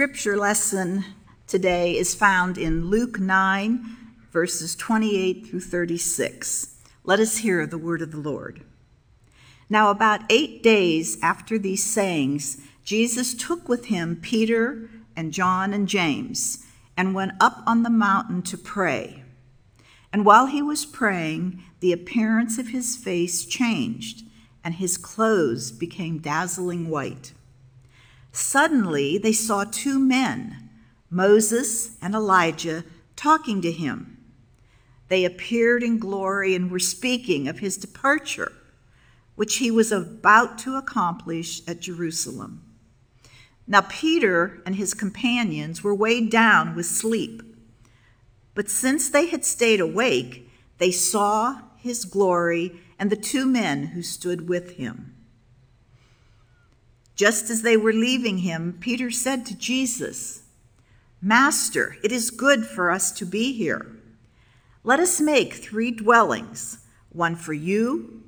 scripture lesson today is found in Luke 9, verses 28 through 36. Let us hear the word of the Lord. Now, about eight days after these sayings, Jesus took with him Peter and John and James and went up on the mountain to pray. And while he was praying, the appearance of his face changed, and his clothes became dazzling white. Suddenly they saw two men, Moses and Elijah, talking to him. They appeared in glory and were speaking of his departure, which he was about to accomplish at Jerusalem. Now, Peter and his companions were weighed down with sleep. But since they had stayed awake, they saw his glory and the two men who stood with him. Just as they were leaving him, Peter said to Jesus, Master, it is good for us to be here. Let us make three dwellings one for you,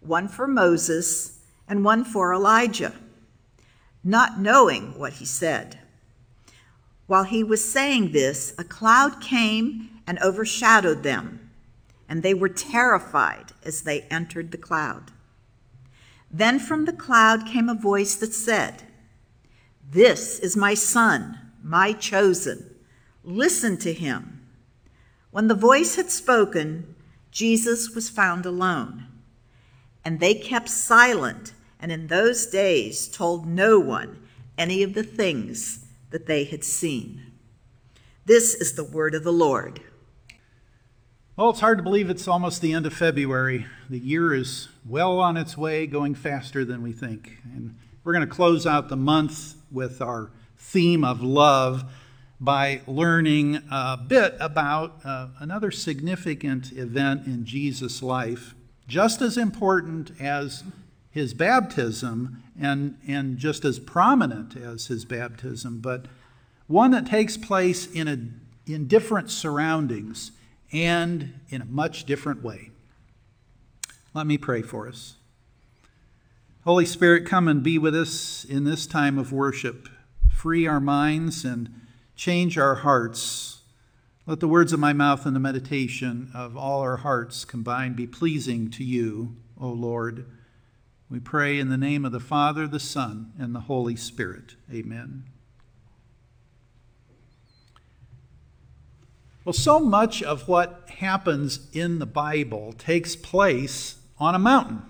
one for Moses, and one for Elijah, not knowing what he said. While he was saying this, a cloud came and overshadowed them, and they were terrified as they entered the cloud. Then from the cloud came a voice that said, This is my son, my chosen. Listen to him. When the voice had spoken, Jesus was found alone. And they kept silent, and in those days told no one any of the things that they had seen. This is the word of the Lord. Well, it's hard to believe it's almost the end of February. The year is well on its way, going faster than we think. And we're going to close out the month with our theme of love by learning a bit about uh, another significant event in Jesus' life, just as important as his baptism and, and just as prominent as his baptism, but one that takes place in, a, in different surroundings and in a much different way. Let me pray for us. Holy Spirit, come and be with us in this time of worship. Free our minds and change our hearts. Let the words of my mouth and the meditation of all our hearts combined be pleasing to you, O Lord. We pray in the name of the Father, the Son, and the Holy Spirit. Amen. Well, so much of what happens in the Bible takes place on a mountain.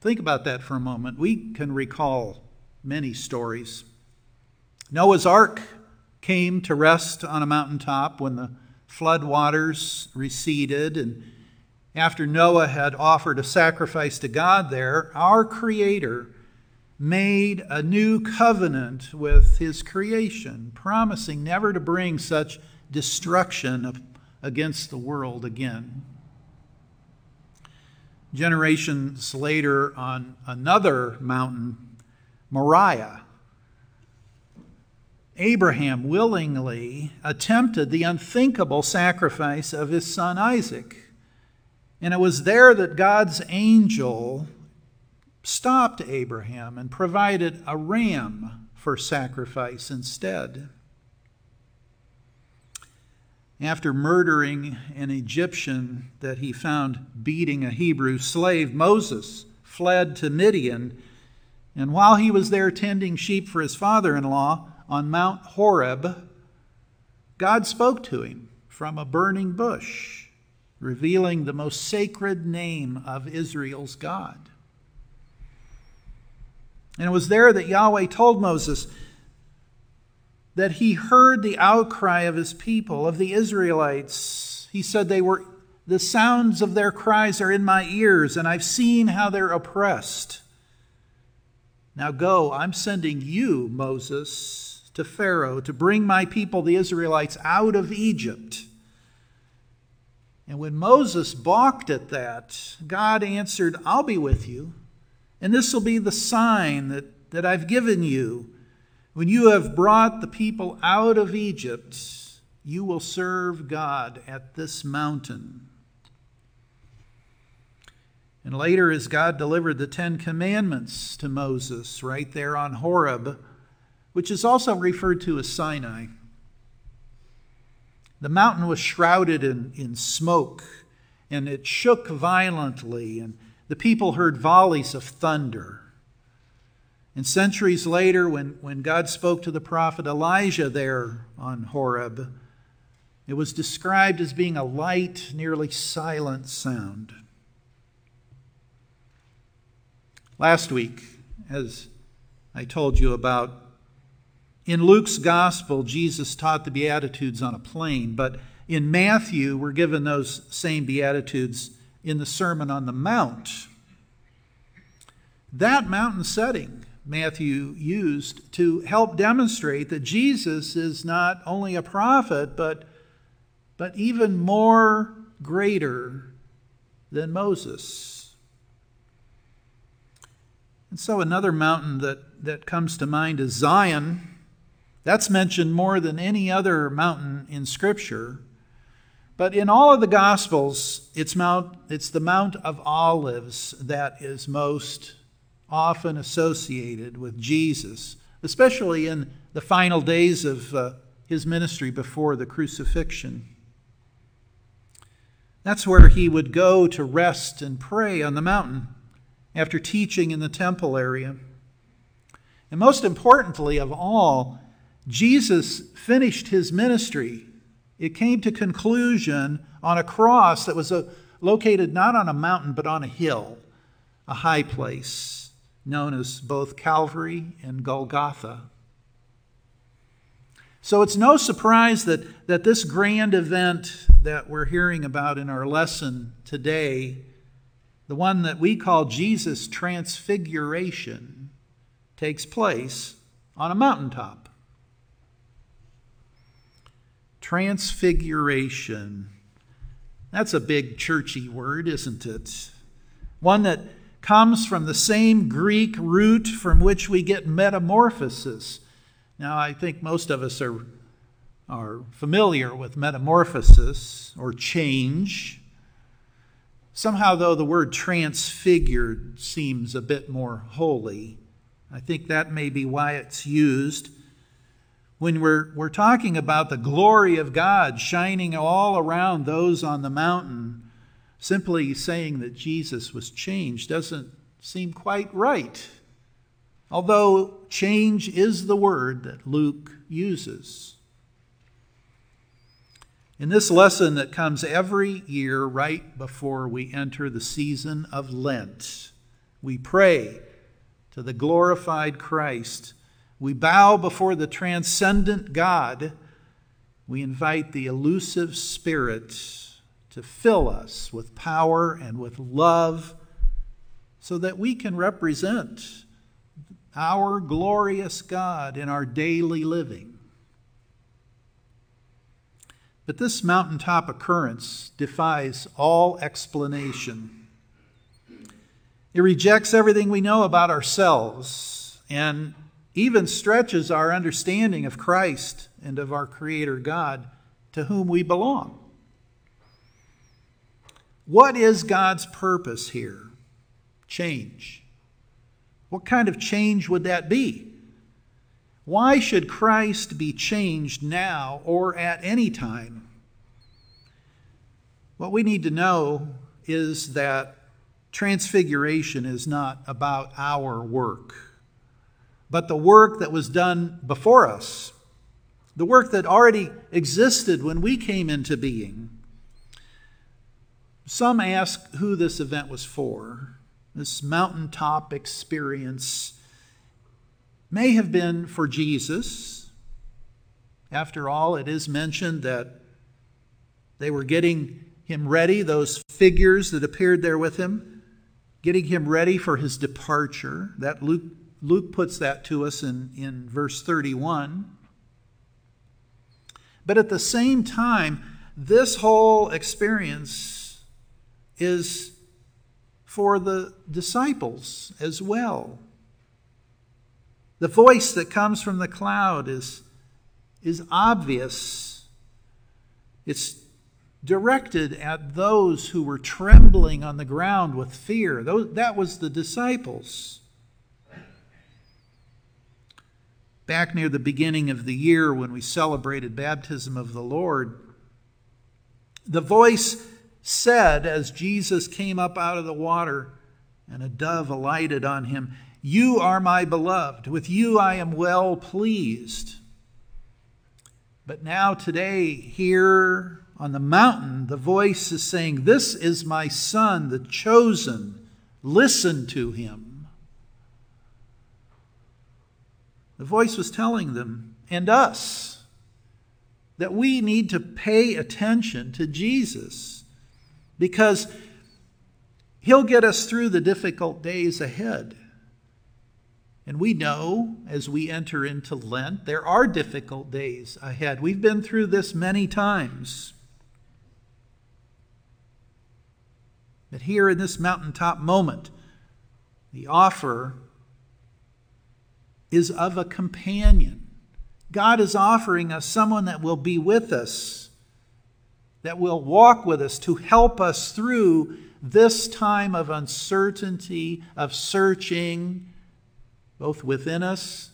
Think about that for a moment. We can recall many stories. Noah's Ark came to rest on a mountaintop when the flood waters receded. And after Noah had offered a sacrifice to God there, our Creator made a new covenant with His creation, promising never to bring such destruction against the world again. Generations later, on another mountain, Moriah, Abraham willingly attempted the unthinkable sacrifice of his son Isaac. And it was there that God's angel stopped Abraham and provided a ram for sacrifice instead after murdering an Egyptian that he found beating a Hebrew slave, Moses fled to Midian. And while he was there tending sheep for his father in law on Mount Horeb, God spoke to him from a burning bush, revealing the most sacred name of Israel's God. And it was there that Yahweh told Moses, that he heard the outcry of his people, of the Israelites. He said, They were the sounds of their cries are in my ears, and I've seen how they're oppressed. Now go, I'm sending you, Moses, to Pharaoh to bring my people, the Israelites, out of Egypt. And when Moses balked at that, God answered, I'll be with you, and this will be the sign that, that I've given you when you have brought the people out of Egypt, you will serve God at this mountain. And later, as God delivered the Ten Commandments to Moses right there on Horeb, which is also referred to as Sinai. The mountain was shrouded in, in smoke, and it shook violently, and the people heard volleys of thunder. And centuries later, when, when God spoke to the prophet Elijah there on Horeb, it was described as being a light, nearly silent sound. Last week, as I told you about, in Luke's gospel, Jesus taught the Beatitudes on a plain, but in Matthew, we're given those same Beatitudes in the Sermon on the Mount. That mountain setting Matthew used to help demonstrate that Jesus is not only a prophet, but, but even more greater than Moses. And so, another mountain that, that comes to mind is Zion. That's mentioned more than any other mountain in Scripture. But in all of the Gospels, it's, Mount, it's the Mount of Olives that is most often associated with Jesus, especially in the final days of uh, his ministry before the crucifixion. That's where he would go to rest and pray on the mountain after teaching in the temple area. And most importantly of all, Jesus finished his ministry. It came to conclusion on a cross that was a, uh, located not on a mountain but on a hill, a high place known as both Calvary and Golgotha. So it's no surprise that, that this grand event that we're hearing about in our lesson today, the one that we call Jesus' Transfiguration, takes place on a mountaintop. Transfiguration. That's a big churchy word, isn't it? One that comes from the same Greek root from which we get metamorphosis. Now, I think most of us are, are familiar with metamorphosis or change. Somehow, though, the word transfigured seems a bit more holy. I think that may be why it's used when we're, we're talking about the glory of God shining all around those on the mountain, simply saying that Jesus was changed doesn't seem quite right. Although change is the word that Luke uses. In this lesson that comes every year right before we enter the season of Lent, we pray to the glorified Christ we bow before the transcendent God. We invite the elusive Spirit to fill us with power and with love so that we can represent our glorious God in our daily living. But this mountaintop occurrence defies all explanation. It rejects everything we know about ourselves and even stretches our understanding of Christ and of our Creator God to whom we belong. What is God's purpose here? Change. What kind of change would that be? Why should Christ be changed now or at any time? What we need to know is that transfiguration is not about our work but the work that was done before us, the work that already existed when we came into being. Some ask who this event was for. This mountaintop experience may have been for Jesus. After all, it is mentioned that they were getting him ready, those figures that appeared there with him, getting him ready for his departure. That Luke Luke puts that to us in, in verse 31. But at the same time, this whole experience is for the disciples as well. The voice that comes from the cloud is, is obvious. It's directed at those who were trembling on the ground with fear. Those, that was the disciples. back near the beginning of the year when we celebrated baptism of the Lord, the voice said as Jesus came up out of the water and a dove alighted on him, You are my beloved. With you I am well pleased. But now, today, here on the mountain, the voice is saying, This is my son, the chosen. Listen to him. The voice was telling them and us that we need to pay attention to Jesus because he'll get us through the difficult days ahead. And we know as we enter into Lent, there are difficult days ahead. We've been through this many times. But here in this mountaintop moment, the offer is of a companion. God is offering us someone that will be with us, that will walk with us to help us through this time of uncertainty, of searching, both within us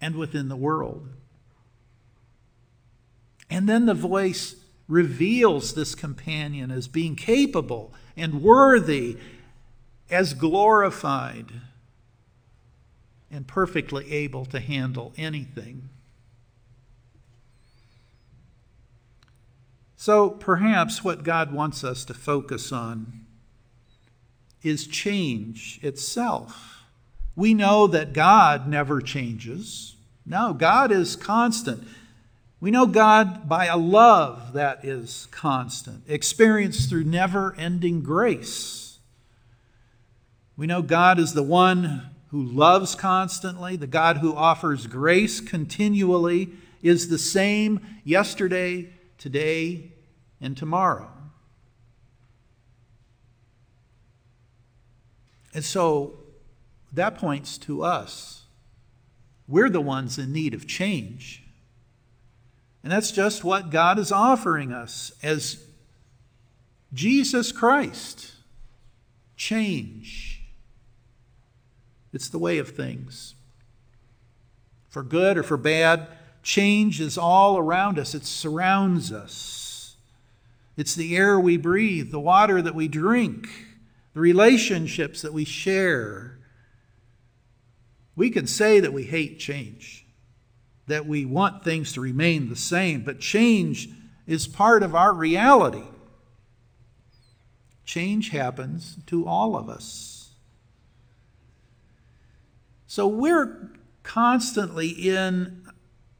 and within the world. And then the voice reveals this companion as being capable and worthy, as glorified, and perfectly able to handle anything. So perhaps what God wants us to focus on is change itself. We know that God never changes. No, God is constant. We know God by a love that is constant, experienced through never ending grace. We know God is the one who loves constantly, the God who offers grace continually, is the same yesterday, today, and tomorrow. And so that points to us. We're the ones in need of change. And that's just what God is offering us as Jesus Christ. Change. It's the way of things. For good or for bad, change is all around us, it surrounds us. It's the air we breathe, the water that we drink, the relationships that we share. We can say that we hate change, that we want things to remain the same, but change is part of our reality. Change happens to all of us. So we're constantly in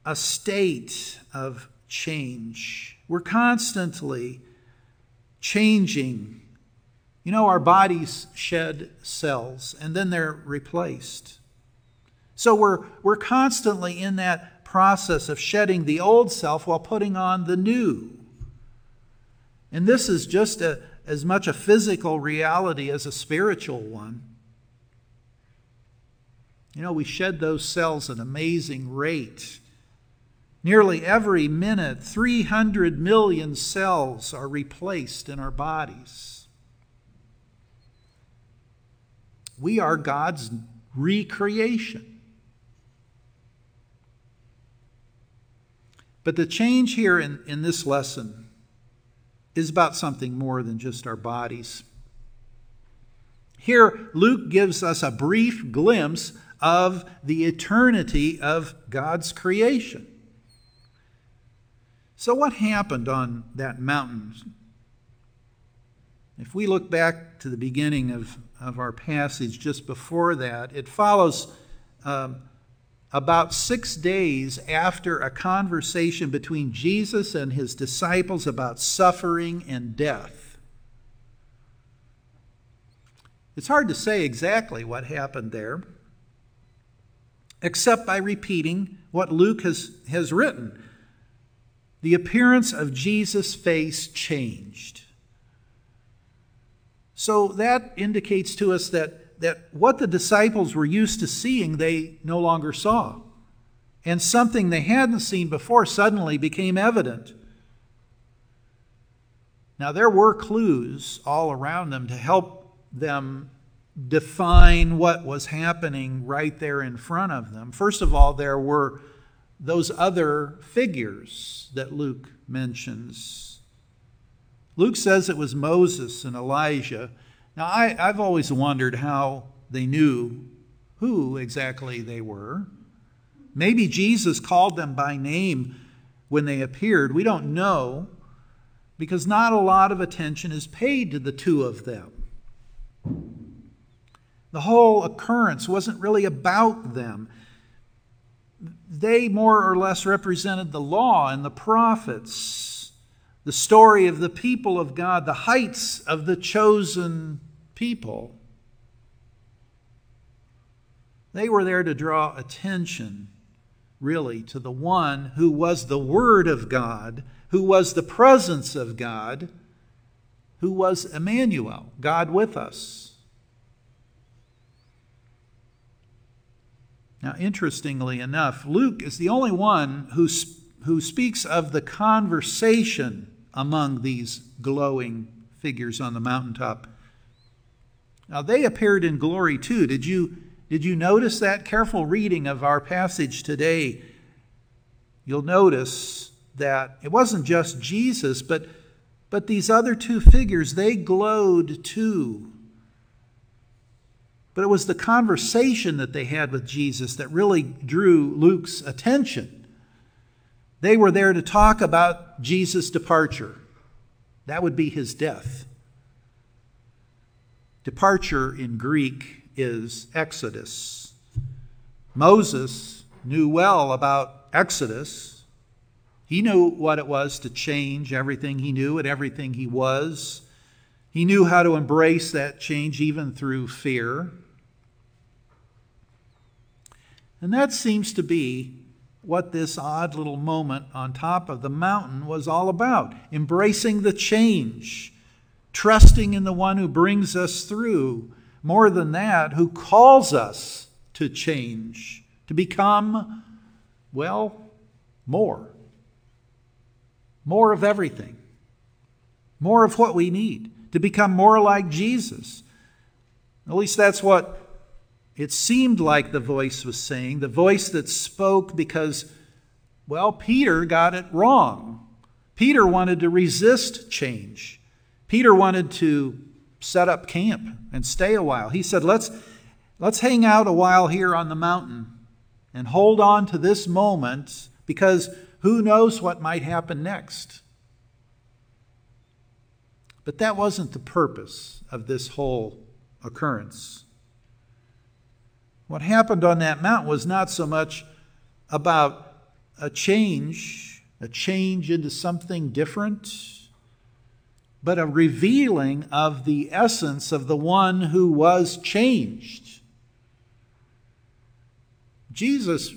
a state of change. We're constantly changing. You know, our bodies shed cells and then they're replaced. So we're, we're constantly in that process of shedding the old self while putting on the new. And this is just a, as much a physical reality as a spiritual one. You know, we shed those cells at an amazing rate. Nearly every minute, 300 million cells are replaced in our bodies. We are God's recreation. But the change here in, in this lesson is about something more than just our bodies. Here, Luke gives us a brief glimpse of the eternity of God's creation. So, what happened on that mountain? If we look back to the beginning of, of our passage just before that, it follows um, about six days after a conversation between Jesus and his disciples about suffering and death. It's hard to say exactly what happened there, except by repeating what Luke has, has written. The appearance of Jesus' face changed. So that indicates to us that that what the disciples were used to seeing, they no longer saw. And something they hadn't seen before suddenly became evident. Now, there were clues all around them to help them define what was happening right there in front of them. First of all, there were those other figures that Luke mentions. Luke says it was Moses and Elijah. Now, I, have always wondered how they knew who exactly they were. Maybe Jesus called them by name when they appeared. We don't know because not a lot of attention is paid to the two of them. The whole occurrence wasn't really about them. They more or less represented the law and the prophets, the story of the people of God, the heights of the chosen people. They were there to draw attention, really, to the one who was the Word of God, who was the presence of God, who was Emmanuel, God with us. Now, interestingly enough, Luke is the only one who, who speaks of the conversation among these glowing figures on the mountaintop. Now, they appeared in glory too. Did you did you notice that? Careful reading of our passage today, you'll notice that it wasn't just Jesus, but, but these other two figures, they glowed too. But it was the conversation that they had with Jesus that really drew Luke's attention. They were there to talk about Jesus' departure. That would be his death. Departure in Greek is Exodus. Moses knew well about Exodus. He knew what it was to change everything he knew and everything he was. He knew how to embrace that change even through fear. And that seems to be what this odd little moment on top of the mountain was all about embracing the change, trusting in the one who brings us through, more than that, who calls us to change, to become, well, more. More of everything. More of what we need, to become more like Jesus. At least that's what it seemed like the voice was saying, the voice that spoke because, well, Peter got it wrong. Peter wanted to resist change. Peter wanted to set up camp and stay a while. He said, let's, let's hang out a while here on the mountain and hold on to this moment because who knows what might happen next. But that wasn't the purpose of this whole occurrence. What happened on that mountain was not so much about a change, a change into something different but a revealing of the essence of the one who was changed. Jesus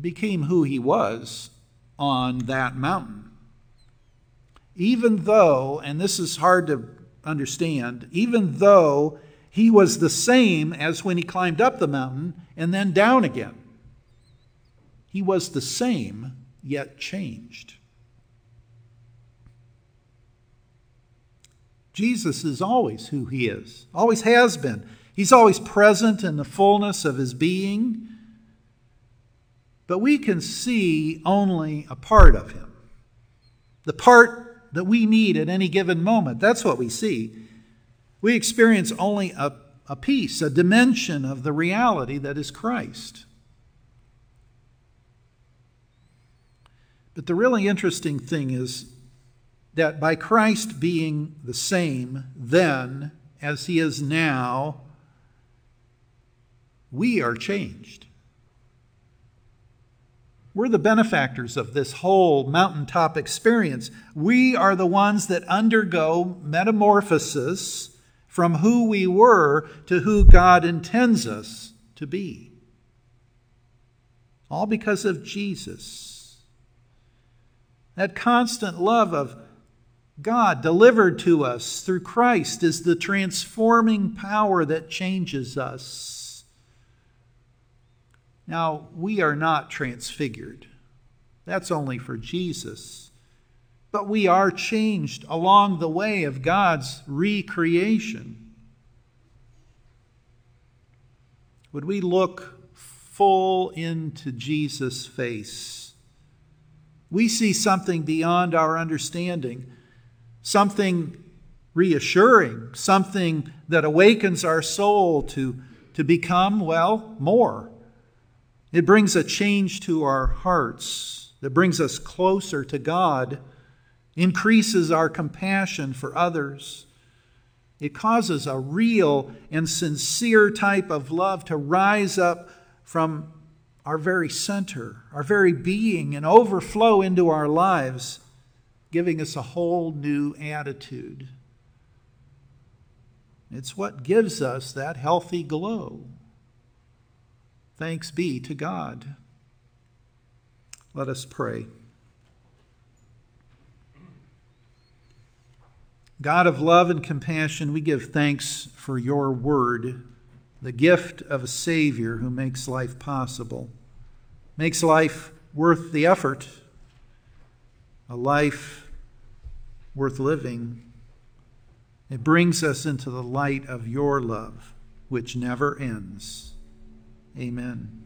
became who he was on that mountain. Even though, and this is hard to understand, even though he was the same as when he climbed up the mountain and then down again, he was the same, yet changed. Jesus is always who he is, always has been. He's always present in the fullness of his being. But we can see only a part of him. The part that we need at any given moment. That's what we see. We experience only a, a piece, a dimension of the reality that is Christ. But the really interesting thing is that by Christ being the same then as he is now, we are changed. We're the benefactors of this whole mountaintop experience. We are the ones that undergo metamorphosis from who we were to who God intends us to be. All because of Jesus. That constant love of God delivered to us through Christ is the transforming power that changes us. Now, we are not transfigured. That's only for Jesus. But we are changed along the way of God's recreation. Would we look full into Jesus' face We see something beyond our understanding, something reassuring, something that awakens our soul to, to become, well, more. It brings a change to our hearts that brings us closer to God, increases our compassion for others. It causes a real and sincere type of love to rise up from our very center, our very being, and overflow into our lives, giving us a whole new attitude. It's what gives us that healthy glow. Thanks be to God. Let us pray. God of love and compassion, we give thanks for your word, the gift of a Savior who makes life possible, makes life worth the effort, a life worth living. It brings us into the light of your love, which never ends. Amen.